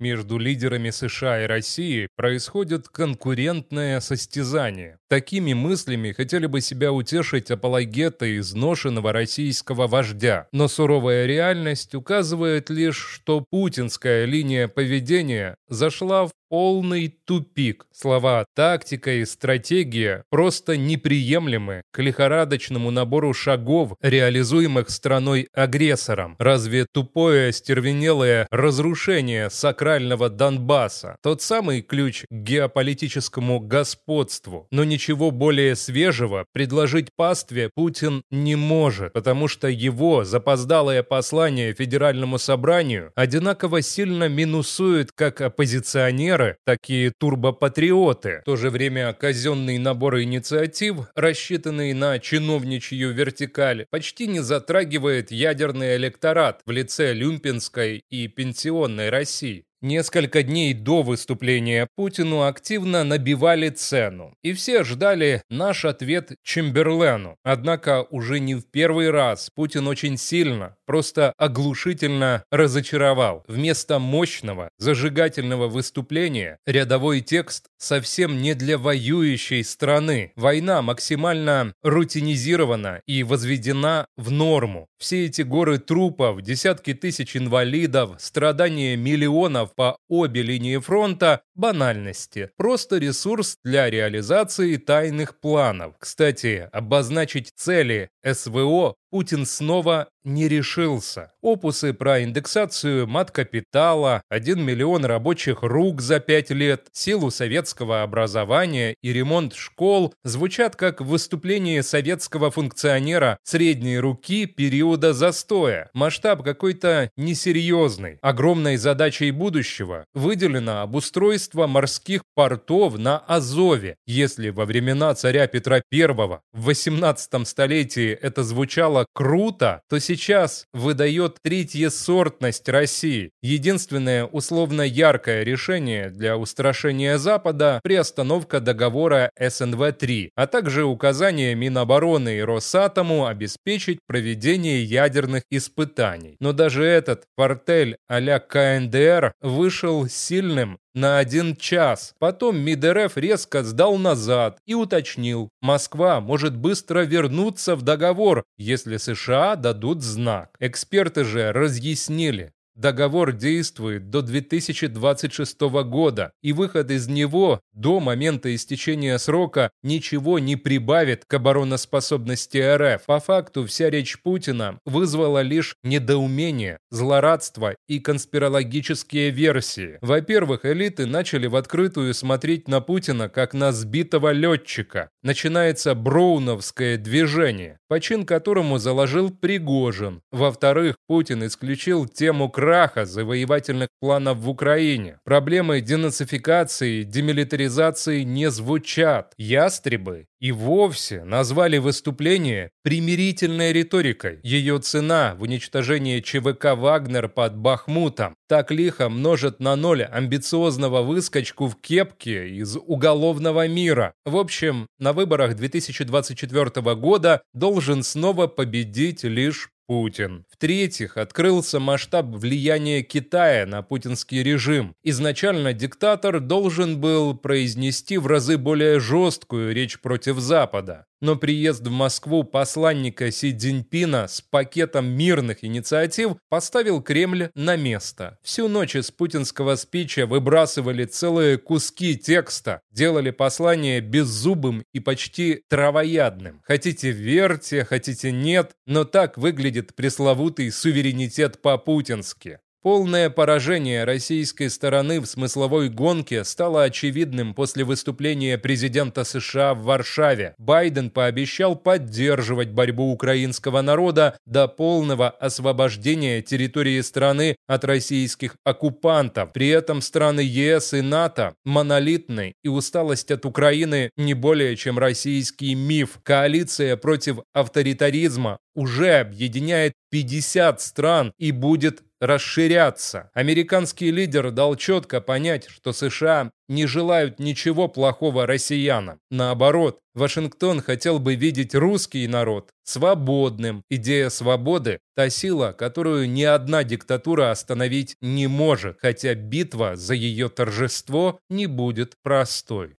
Между лидерами США и России происходит конкурентное состязание. Такими мыслями хотели бы себя утешить апологеты изношенного российского вождя. Но суровая реальность указывает лишь, что путинская линия поведения зашла в полный тупик. Слова «тактика» и «стратегия» просто неприемлемы к лихорадочному набору шагов, реализуемых страной-агрессором. Разве тупое, остервенелое разрушение сакрального Донбасса – тот самый ключ к геополитическому господству? Но ничего более свежего предложить пастве Путин не может, потому что его запоздалое послание Федеральному собранию одинаково сильно минусует как оппозиционер пионеры, такие турбопатриоты. В то же время казенный набор инициатив, рассчитанный на чиновничью вертикаль, почти не затрагивает ядерный электорат в лице люмпинской и пенсионной России. Несколько дней до выступления Путину активно набивали цену, и все ждали наш ответ Чемберлену. Однако уже не в первый раз Путин очень сильно, просто оглушительно разочаровал. Вместо мощного, зажигательного выступления рядовой текст совсем не для воюющей страны. Война максимально рутинизирована и возведена в норму. Все эти горы трупов, десятки тысяч инвалидов, страдания миллионов указав по обе линии фронта банальности, просто ресурс для реализации тайных планов. Кстати, обозначить цели СВО Путин снова не решился. Опусы про индексацию мат-капитала, 1 миллион рабочих рук за 5 лет, силу советского образования и ремонт школ звучат как выступление советского функционера средней руки периода застоя. Масштаб какой-то несерьезный. Огромной задачей будущего выделено обустройство морских портов на Азове. Если во времена царя Петра I в 18 столетии это звучало звучало круто, то сейчас выдает третьесортность России. Единственное условно яркое решение для устрашения Запада – приостановка договора СНВ-3, а также указание Минобороны и Росатому обеспечить проведение ядерных испытаний. Но даже этот портель а-ля КНДР вышел сильным на один час. Потом МИД резко сдал назад и уточнил, Москва может быстро вернуться в договор, если США дадут знак. Эксперты же разъяснили, Договор действует до 2026 года, и выход из него до момента истечения срока ничего не прибавит к обороноспособности РФ. По факту вся речь Путина вызвала лишь недоумение, злорадство и конспирологические версии. Во-первых, элиты начали в открытую смотреть на Путина как на сбитого летчика. Начинается броуновское движение, почин которому заложил Пригожин. Во-вторых, Путин исключил тему края краха завоевательных планов в Украине. Проблемы денацификации, демилитаризации не звучат. Ястребы и вовсе назвали выступление примирительной риторикой. Ее цена в уничтожении ЧВК «Вагнер» под Бахмутом так лихо множит на ноль амбициозного выскочку в кепке из уголовного мира. В общем, на выборах 2024 года должен снова победить лишь Путин. В-третьих, открылся масштаб влияния Китая на путинский режим. Изначально диктатор должен был произнести в разы более жесткую речь против Запада но приезд в Москву посланника Си Цзиньпина с пакетом мирных инициатив поставил Кремль на место. Всю ночь из путинского спича выбрасывали целые куски текста, делали послание беззубым и почти травоядным. Хотите верьте, хотите нет, но так выглядит пресловутый суверенитет по-путински. Полное поражение российской стороны в смысловой гонке стало очевидным после выступления президента США в Варшаве. Байден пообещал поддерживать борьбу украинского народа до полного освобождения территории страны от российских оккупантов. При этом страны ЕС и НАТО монолитны, и усталость от Украины не более чем российский миф. Коалиция против авторитаризма уже объединяет 50 стран и будет расширяться. Американский лидер дал четко понять, что США не желают ничего плохого россиянам. Наоборот, Вашингтон хотел бы видеть русский народ свободным. Идея свободы – та сила, которую ни одна диктатура остановить не может, хотя битва за ее торжество не будет простой.